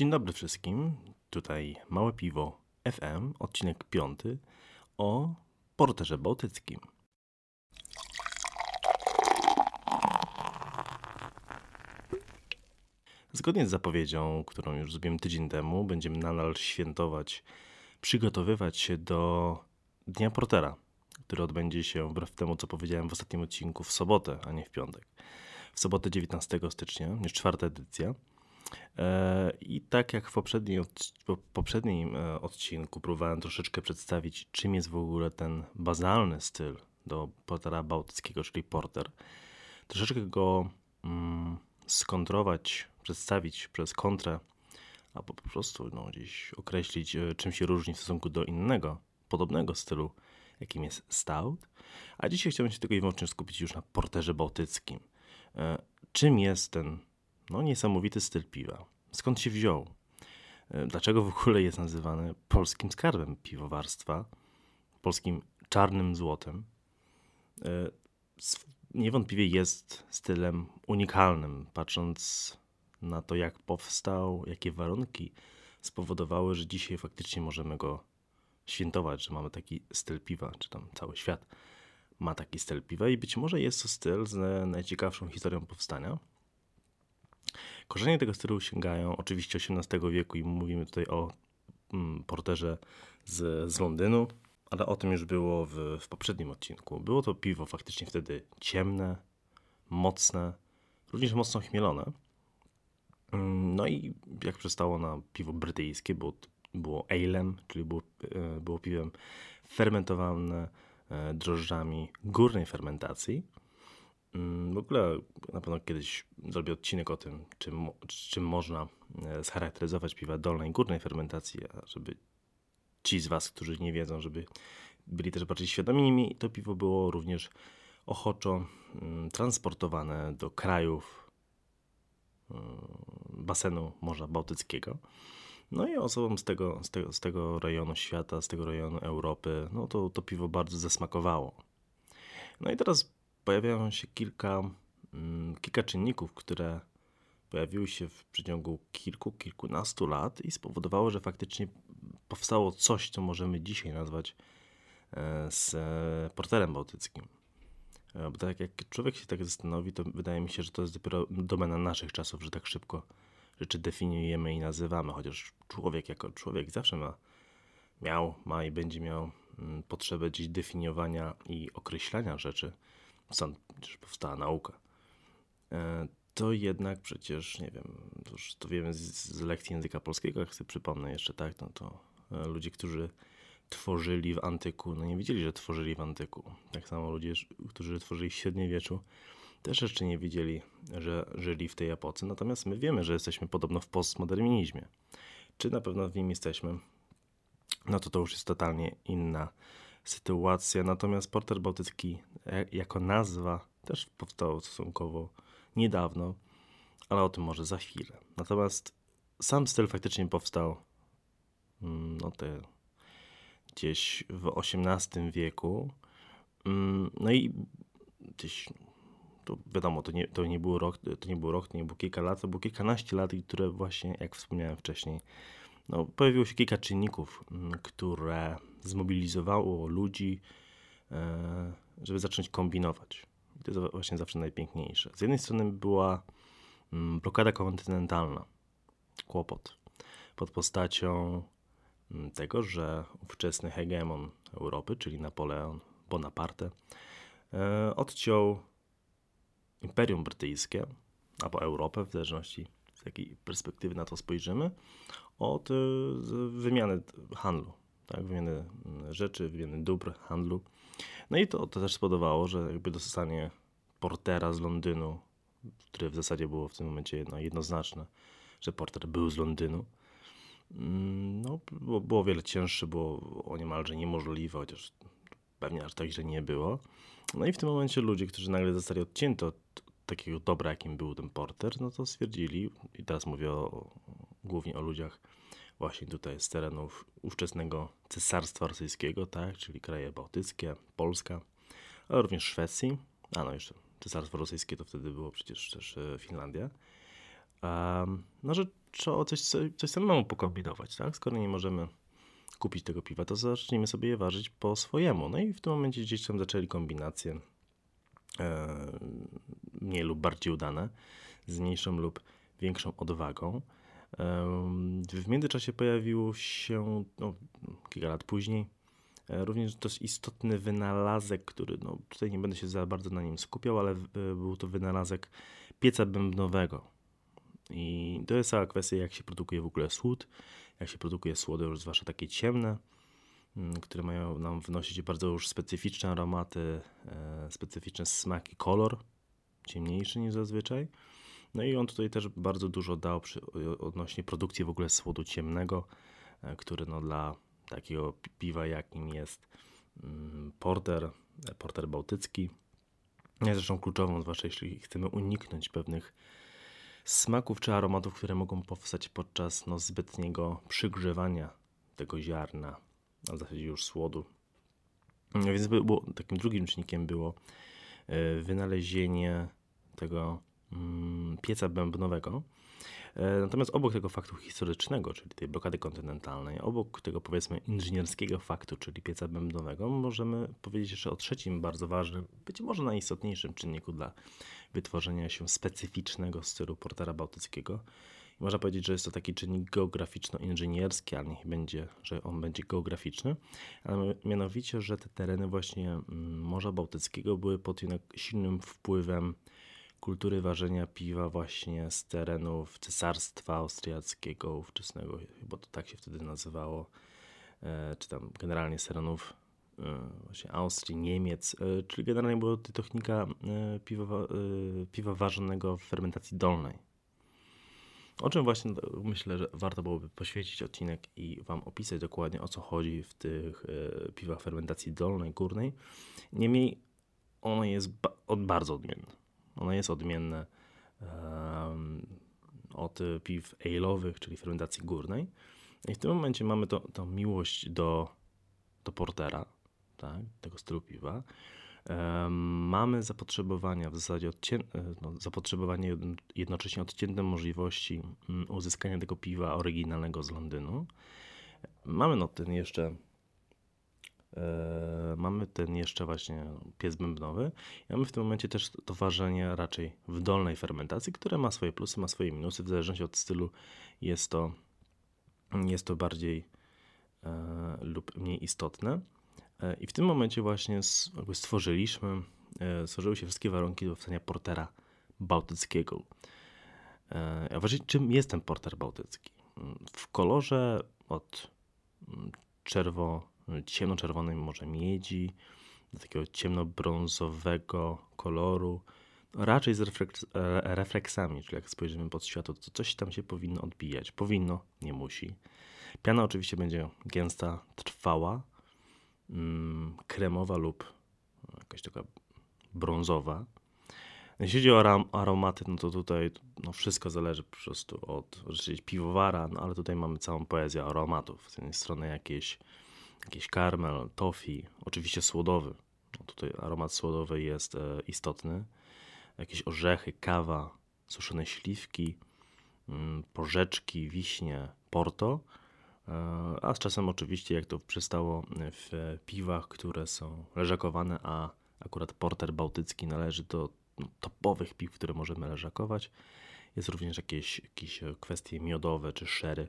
Dzień dobry wszystkim. Tutaj Małe Piwo FM, odcinek piąty o porterze bałtyckim. Zgodnie z zapowiedzią, którą już zrobiłem tydzień temu, będziemy nadal świętować, przygotowywać się do Dnia Portera, który odbędzie się wbrew temu, co powiedziałem w ostatnim odcinku w sobotę, a nie w piątek. W sobotę 19 stycznia, już czwarta edycja. E, I tak jak w poprzednim, poprzednim e, odcinku próbowałem troszeczkę przedstawić, czym jest w ogóle ten bazalny styl do portera bałtyckiego, czyli porter, troszeczkę go mm, skontrować, przedstawić przez kontrę, albo po prostu no, gdzieś określić, e, czym się różni w stosunku do innego, podobnego stylu, jakim jest stout. A dzisiaj chciałbym się tylko i wyłącznie skupić już na porterze bałtyckim. Czym jest ten no, niesamowity styl piwa. Skąd się wziął? E, dlaczego w ogóle jest nazywany polskim skarbem piwowarstwa, polskim czarnym złotem? E, niewątpliwie jest stylem unikalnym, patrząc na to, jak powstał, jakie warunki spowodowały, że dzisiaj faktycznie możemy go świętować, że mamy taki styl piwa, czy tam cały świat ma taki styl piwa i być może jest to styl z najciekawszą historią powstania. Korzenie tego stylu sięgają oczywiście XVIII wieku i mówimy tutaj o mm, porterze z, z Londynu, ale o tym już było w, w poprzednim odcinku. Było to piwo faktycznie wtedy ciemne, mocne, również mocno chmielone. Mm, no i jak przystało na piwo brytyjskie, było, było alem, czyli było, e, było piwem fermentowane drożdżami górnej fermentacji. Mm, w ogóle na pewno kiedyś zrobię odcinek o tym, czym, czym można e, scharakteryzować piwa dolnej i górnej fermentacji, żeby ci z Was, którzy nie wiedzą, żeby byli też bardziej świadomi, to piwo było również ochoczo mm, transportowane do krajów mm, basenu Morza Bałtyckiego. No i osobom z tego, z tego, z tego rejonu świata, z tego rejonu Europy, no to, to piwo bardzo zasmakowało. No i teraz pojawiają się kilka, mm, kilka czynników, które pojawiły się w przeciągu kilku, kilkunastu lat i spowodowało, że faktycznie powstało coś, co możemy dzisiaj nazwać e, z porterem bałtyckim. E, bo tak jak człowiek się tak zastanowi, to wydaje mi się, że to jest dopiero domena naszych czasów, że tak szybko rzeczy definiujemy i nazywamy, chociaż człowiek jako człowiek zawsze ma, miał, ma i będzie miał mm, potrzebę gdzieś definiowania i określania rzeczy stąd przecież powstała nauka, e, to jednak przecież, nie wiem, to już to wiemy z, z lekcji języka polskiego, jak sobie przypomnę jeszcze, tak, no to e, ludzie, którzy tworzyli w antyku, no nie wiedzieli, że tworzyli w antyku. Tak samo ludzie, którzy tworzyli w średniowieczu, też jeszcze nie wiedzieli, że żyli w tej epoce. Natomiast my wiemy, że jesteśmy podobno w postmodernizmie. Czy na pewno w nim jesteśmy? No to to już jest totalnie inna sytuacja. Natomiast Porter Bałtycki e, jako nazwa też powstał stosunkowo niedawno, ale o tym może za chwilę. Natomiast sam styl faktycznie powstał mm, no te gdzieś w XVIII wieku. Mm, no i gdzieś, to wiadomo, to nie, to nie był rok, to nie był rok, to nie było kilka lat, to było kilkanaście lat, które właśnie, jak wspomniałem wcześniej, no, pojawiło się kilka czynników, mm, które zmobilizowało ludzi, e, żeby zacząć kombinować. I to jest właśnie zawsze najpiękniejsze. Z jednej strony była mm, blokada kontynentalna, kłopot, pod postacią mm, tego, że ówczesny hegemon Europy, czyli Napoleon Bonaparte, e, odciął Imperium Brytyjskie, albo Europę, w zależności z jakiej perspektywy na to spojrzymy, od y, wymiany handlu, tak? wymiany mm, rzeczy, wymiany dóbr, handlu. No i to, to też spowodowało, że jakby dostanie portera z Londynu, które w zasadzie było w tym momencie no, jednoznaczne, że porter był z Londynu, mm, no, było, było wiele cięższe, było o niemalże niemożliwe, chociaż pewnie aż tak źle nie było. No i w tym momencie ludzie, którzy nagle zostali odcięci od takiego dobra, jakim był ten porter, no to stwierdzili, i teraz mówię o, głównie o ludziach właśnie tutaj z terenów ówczesnego Cesarstwa Rosyjskiego, tak, czyli kraje bałtyckie, Polska, ale również Szwecji, a no jeszcze Cesarstwo Rosyjskie to wtedy było przecież też e, Finlandia. no, że trzeba coś, coś samemu pokombinować, tak? Skoro nie możemy kupić tego piwa, to zacznijmy sobie je ważyć po swojemu. No i w tym momencie gdzieś tam zaczęli kombinacje e, mniej lub bardziej udane, z mniejszą lub większą odwagą. W międzyczasie pojawił się no, kilka lat później e, również dość istotny wynalazek, który no, tutaj nie będę się za bardzo na nim skupiał, ale był to wynalazek pieca bębnowego. I to jest cała kwestia, jak się produkuje w ogóle słód, jak się produkuje słody, już zwłaszcza takie ciemne, mm, które mają nam wnosić bardzo już specyficzne aromaty, e, specyficzny smak i kolor, ciemniejszy niż zazwyczaj. No i on tutaj też bardzo dużo dał przy, odnośnie produkcji w ogóle słodu ciemnego, e, który no dla takiego piwa jakim jest mm, porter, e, porter bałtycki, jest zresztą kluczową, zwłaszcza jeśli chcemy uniknąć pewnych smaków czy aromatów, które mogą powstać podczas no, zbytniego przygrzewania tego ziarna, a w zasadzie już słodu. No więc było, takim drugim czynnikiem było e, wynalezienie tego pieca bębnowego. E, natomiast obok tego faktu historycznego, czyli tej blokady kontynentalnej, obok tego powiedzmy inżynierskiego faktu, czyli pieca bębnowego, możemy powiedzieć jeszcze o trzecim bardzo ważnym, być może najistotniejszym czynniku dla wytworzenia się specyficznego stylu portera bałtyckiego. I można powiedzieć, że jest to taki czynnik geograficzno-inżynierski, ale niech będzie, że on będzie geograficzny, ale mianowicie, że te tereny właśnie mm, Morza Bałtyckiego były pod silnym wpływem kultury ważenia piwa właśnie z terenów Cesarstwa Austriackiego ówczesnego, bo to tak się wtedy nazywało, e, czy tam generalnie z terenów e, właśnie Austrii, Niemiec, e, czyli generalnie była to technika piwa, piwa ważonego w fermentacji dolnej. O czym właśnie myślę, że warto byłoby poświęcić odcinek i Wam opisać dokładnie o co chodzi w tych piwach fermentacji dolnej, górnej. Niemniej ono jest bardzo odmienne. Ono jest odmienne od piw ale'owych, czyli fermentacji górnej. I w tym momencie mamy to, tą miłość do, do portera, tak, tego stylu piwa. Mamy zapotrzebowania, w zasadzie odcię- no, zapotrzebowanie jednocześnie odcięte możliwości um, uzyskania tego piwa oryginalnego z Londynu. Mamy no ten jeszcze E, mamy ten jeszcze właśnie pies bębnowy. Mamy w tym momencie też to ważenie raczej w dolnej fermentacji, które ma swoje plusy, ma swoje minusy. W zależności od stylu jest to, jest to bardziej e, lub mniej istotne. E, I w tym momencie właśnie stworzyliśmy, e, stworzyły się wszystkie warunki do powstania portera bałtyckiego. E, a właściwie czym jest ten porter bałtycki? W kolorze od mm, czerwo ciemnoczerwonej może miedzi, do takiego ciemnobrązowego koloru, raczej z refleks refleksami, czyli jak spojrzymy pod światło, to coś tam się powinno odbijać. Powinno, nie musi. Piana oczywiście będzie gęsta, trwała, mm, kremowa lub jakaś taka brązowa. Jeśli chodzi o aromaty, no to tutaj no wszystko zależy po prostu od oczywiście piwowara, no ale tutaj mamy całą poezję aromatów. Z jednej strony jakieś jakiś karmel, tofi, oczywiście słodowy. No tutaj aromat słodowy jest e, istotny. Jakieś orzechy, kawa, suszone śliwki, mm, porzeczki, wiśnie, porto. E, a z czasem oczywiście, jak to przystało w piwach, które są leżakowane, a akurat porter bałtycki należy do no, topowych piw, które możemy leżakować. Jest również jakieś, jakieś kwestie miodowe czy szery.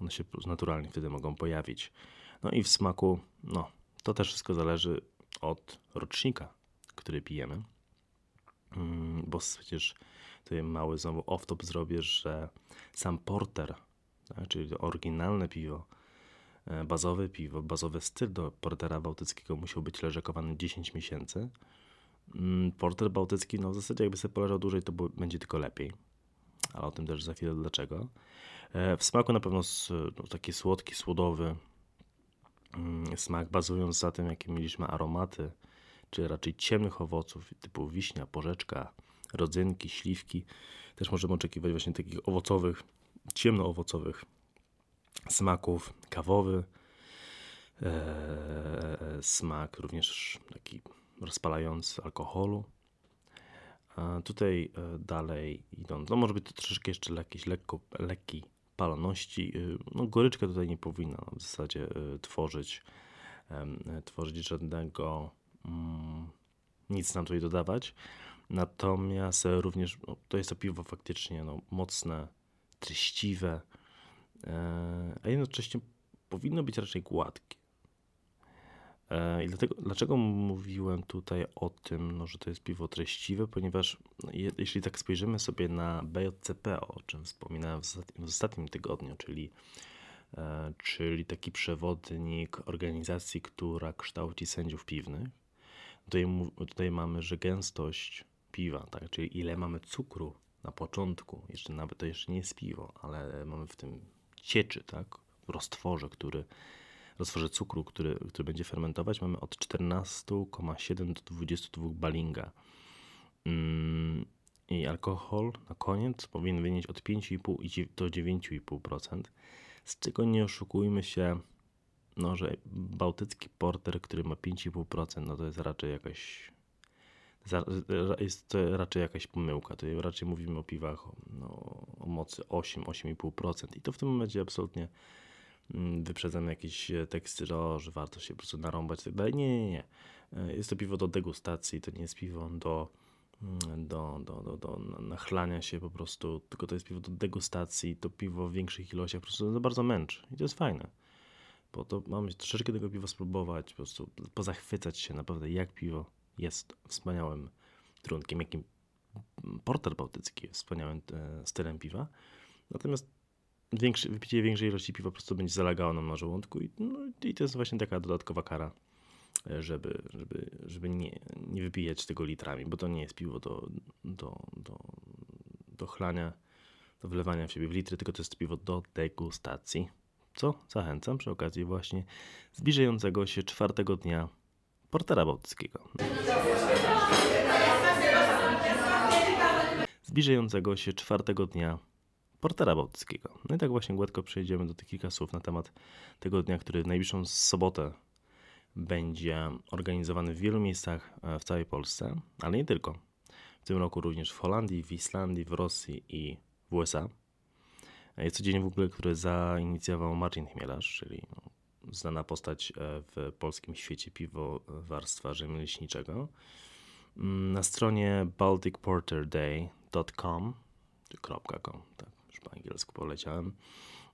One się naturalnie wtedy mogą pojawić. No i w smaku, no, to też wszystko zależy od rocznika, który pijemy. Mm, bo przecież tutaj mały znowu off-top zrobię, że sam porter, tak, czyli oryginalne piwo, e, bazowe piwo, bazowy styl do portera bałtyckiego musiał być leżakowany 10 miesięcy. Mm, porter bałtycki, no w zasadzie jakby sobie poleżał dłużej, to będzie tylko lepiej. Ale o tym też za chwilę dlaczego. E, w smaku na pewno no, taki słodki, słodowy, smak, bazując na tym, jakie mieliśmy aromaty, czy raczej ciemnych owoców typu wiśnia, porzeczka, rodzynki, śliwki. Też możemy oczekiwać właśnie takich owocowych, ciemnoowocowych smaków, kawowy, e, smak również taki rozpalający alkoholu. Tutaj dalej idąc, no może być to troszeczkę jeszcze jakiejś lekko, lekkiej paloności. No goryczka tutaj nie powinna w zasadzie tworzyć, tworzyć żadnego, mm, nic nam tutaj dodawać. Natomiast również no, to jest to piwo faktycznie no, mocne, treściwe, e, a jednocześnie powinno być raczej gładkie. E, I dlatego, dlaczego mówiłem tutaj o tym, no, że to jest piwo treściwe? Ponieważ no, je, jeśli tak spojrzymy sobie na BJCP, o czym wspominałem w, w ostatnim tygodniu, czyli, e, czyli taki przewodnik organizacji, która kształci sędziów piwnych, tutaj, tutaj mamy, że gęstość piwa, tak? czyli ile mamy cukru na początku, jeszcze nawet to jeszcze nie jest piwo, ale mamy w tym cieczy, tak? w roztworze, który roztworze cukru, który, który będzie fermentować, mamy od 14,7 do 22 balinga. Mm, I alkohol na koniec powinien wynieść od 5,5 do 9,5%. Z czego nie oszukujmy się, no, że bałtycki porter, który ma 5,5%, no to jest raczej jakaś jest raczej jakaś pomyłka. Tutaj raczej mówimy o piwach no, o mocy 8-8,5% i to w tym momencie absolutnie mm, wyprzedzamy jakieś e, teksty, że warto się po prostu narąbać tak dalej. Nie, nie, nie. E, jest to piwo do degustacji, to nie jest piwo do, mm, do, do, do, do nachlania się po prostu, tylko to jest piwo do degustacji, to piwo w większych ilościach po prostu za bardzo męczy i to jest fajne. Bo to mamy troszeczkę tego piwa spróbować, po prostu pozachwycać się naprawdę jak piwo jest wspaniałym trunkiem, jakim porter bałtycki jest wspaniałym e, stylem piwa. Natomiast większy, wypicie większej ilości piwa po prostu będzie zalagało nam na żołądku i, no, i to jest właśnie taka dodatkowa kara, e, żeby, żeby, żeby nie, nie wypijać tego litrami, bo to nie jest piwo do, do, do, do chlania, do wlewania w siebie w litry, tylko to jest piwo do degustacji. Co zachęcam przy okazji właśnie zbliżającego się czwartego dnia Portera Bałtyckiego. Zbliżającego się czwartego dnia Portera Bałtyckiego. No i tak właśnie gładko przejdziemy do tych kilka słów na temat tego dnia, który w najbliższą sobotę będzie organizowany w wielu miejscach e, w całej Polsce, ale nie tylko. W tym roku również w Holandii, w Islandii, w Rosji i w USA. Jest to dzień w ogóle, który zainicjował Marcin Chmielarz, czyli znana postać e, w polskim świecie piwowarstwa rzemieślniczego. Mm, na stronie balticporterday.com .com, tak, po angielsku poleciałem,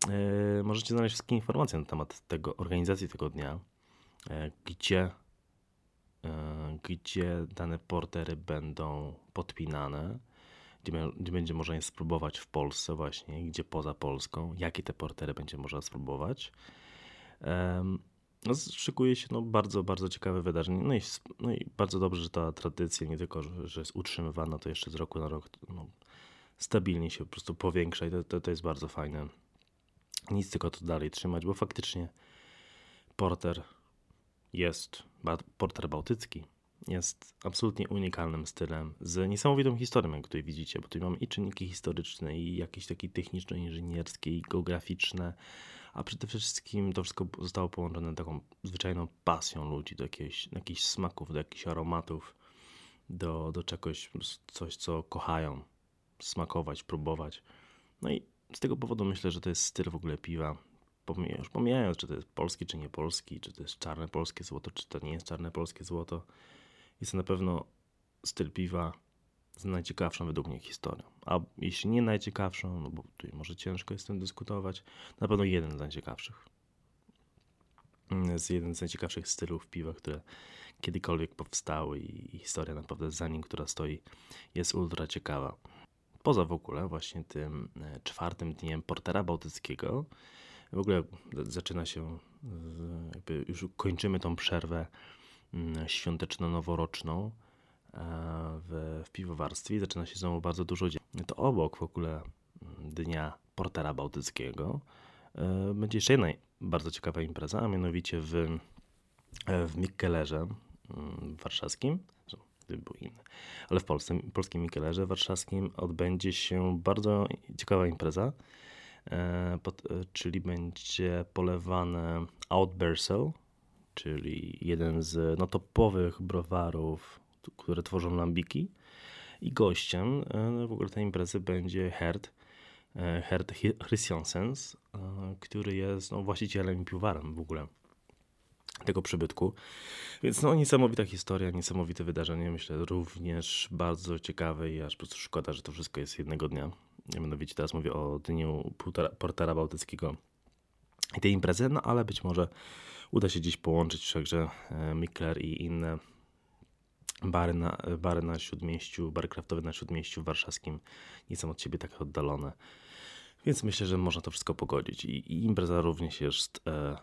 e, możecie znaleźć wszystkie informacje na temat tego, organizacji tego dnia, e, gdzie, gdzie dane portery będą podpinane, gdzie, gdzie będzie można je spróbować w Polsce właśnie, gdzie poza Polską, jakie te portery będzie można spróbować. No, szykuje się no, bardzo, bardzo ciekawe wydarzenie. No i, no i bardzo dobrze, że ta tradycja nie tylko, że, że jest utrzymywana, to jeszcze z roku na rok no, stabilnie się po prostu powiększa i to, to, to jest bardzo fajne. Nic tylko to dalej trzymać, bo faktycznie porter jest, porter bałtycki jest absolutnie unikalnym stylem, z niesamowitą historią, jak tutaj widzicie, bo tutaj mamy i czynniki historyczne, i jakieś takie techniczno-inżynierskie, i geograficzne, a przede wszystkim to wszystko zostało połączone taką zwyczajną pasją ludzi do jakichś, jakichś smaków, do jakichś aromatów, do, do czegoś, coś, co kochają smakować, próbować. No i z tego powodu myślę, że to jest styl w ogóle piwa. Już pomijając, czy to jest polski, czy nie polski, czy to jest czarne polskie złoto, czy to nie jest czarne polskie złoto, jest to na pewno styl piwa, z najciekawszą według mnie historią. A jeśli nie najciekawszą, no bo tutaj może ciężko jest z tym dyskutować, na pewno jeden z najciekawszych. Jest jeden z najciekawszych stylów piwa, które kiedykolwiek powstały i historia naprawdę za nim, która stoi, jest ultra ciekawa. Poza w ogóle właśnie tym e, czwartym dniem Portera Bałtyckiego, w ogóle zaczyna się, jakby już kończymy tą przerwę mm, świąteczno-noworoczną, w, w piwowarstwie i zaczyna się znowu bardzo dużo dziać. To obok w ogóle Dnia Portera Bałtyckiego e, będzie jeszcze jedna bardzo ciekawa impreza, a mianowicie w, w Mikkelerze mm, warszawskim, ale w Polsce, polskim Mikkelerze warszawskim odbędzie się bardzo ciekawa impreza, e, pod, e, czyli będzie polewane Outbersel, czyli jeden z no, topowych browarów które tworzą lambiki. I gościem w ogóle tej imprezy będzie Herd, Herd Christiansens, który jest no, właścicielem i piwowarem w ogóle tego przybytku. Więc no niesamowita historia, niesamowite wydarzenie, myślę również bardzo ciekawe i aż po prostu szkoda, że to wszystko jest jednego dnia. Mianowicie teraz mówię o dniu Portera Bałtyckiego i tej imprezy, no ale być może uda się dziś połączyć także e, Mikler i inne bary na, bary na Śródmieściu, bary kraftowe na Śródmieściu warszawskim nie są od siebie tak oddalone. Więc myślę, że można to wszystko pogodzić. I, i impreza również jest e,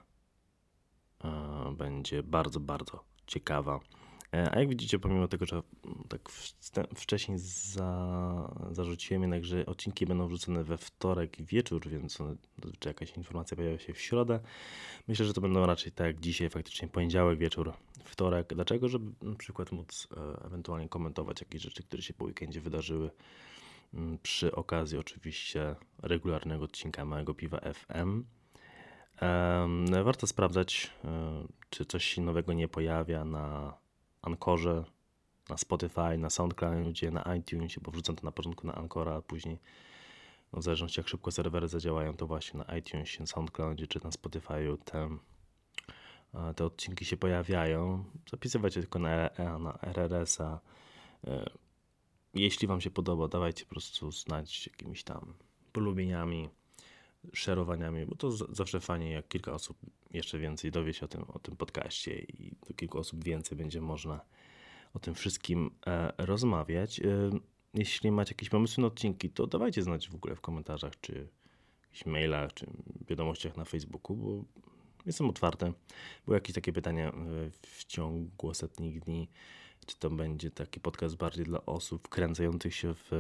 będzie bardzo, bardzo ciekawa. E, a jak widzicie, pomimo tego, że tak wcześniej za, zarzuciłem jednak, że odcinki będą wrzucone we wtorek wieczór, więc czy jakaś informacja pojawia się w środę, myślę, że to będą raczej tak jak dzisiaj, faktycznie poniedziałek wieczór, wtorek. Dlaczego? Żeby na przykład móc e, ewentualnie komentować jakieś rzeczy, które się po weekendzie wydarzyły przy okazji oczywiście regularnego odcinka Małego Piwa FM. Warto sprawdzać, e, czy coś się nowego nie pojawia na Ankorze, na Spotify, na SoundCloudzie, na iTunesie, bo wrzucam to na początku na Ankora, a później no w zależności jak szybko serwery zadziałają, to właśnie na iTunesie, na SoundCloudzie czy na Spotify'u te, te odcinki się pojawiają. Zapisywać tylko na, e, na RRS-a. E, jeśli Wam się podoba, dawajcie po prostu znać jakimiś tam polubieniami, szerowaniami, bo to zawsze fajnie, jak kilka osób jeszcze więcej dowie się o tym, o tym podcaście i do kilku osób więcej będzie można o tym wszystkim e, rozmawiać. E, jeśli macie jakieś pomysły na odcinki, to dawajcie znać w ogóle w komentarzach, czy jakichś mailach, czy wiadomościach na Facebooku, bo jestem otwarty. Były jakieś takie pytania e, w ciągu ostatnich dni, czy to będzie taki podcast bardziej dla osób wkręcających się w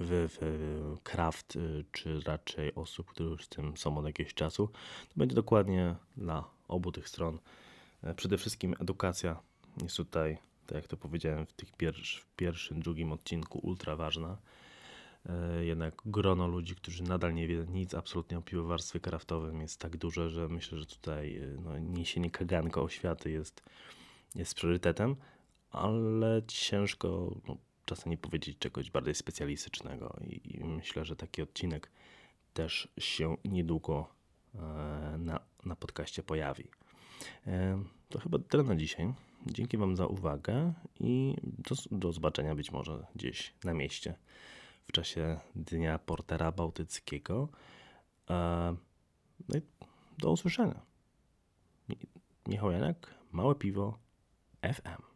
w, w craft, y, czy raczej osób, które już z tym są od jakiegoś czasu. To będzie dokładnie dla obu tych stron. E, przede wszystkim edukacja jest tutaj, tak jak to powiedziałem w tych w pierwszym, drugim odcinku, ultra ważna. E, jednak grono ludzi, którzy nadal nie wie nic absolutnie o piwowarstwie kraftowym jest tak duże, że myślę, że tutaj y, no, niesienie kaganka oświaty jest, jest priorytetem, ale ciężko no, czasem nie powiedzieć czegoś bardziej specjalistycznego i, i myślę, że taki odcinek też się niedługo e, na, na podcaście pojawi. E, to chyba tyle na dzisiaj. Dzięki Wam za uwagę i do, do zobaczenia być może gdzieś na mieście w czasie Dnia Portera Bałtyckiego. E, no i do usłyszenia. Michał Janek, Małe Piwo FM.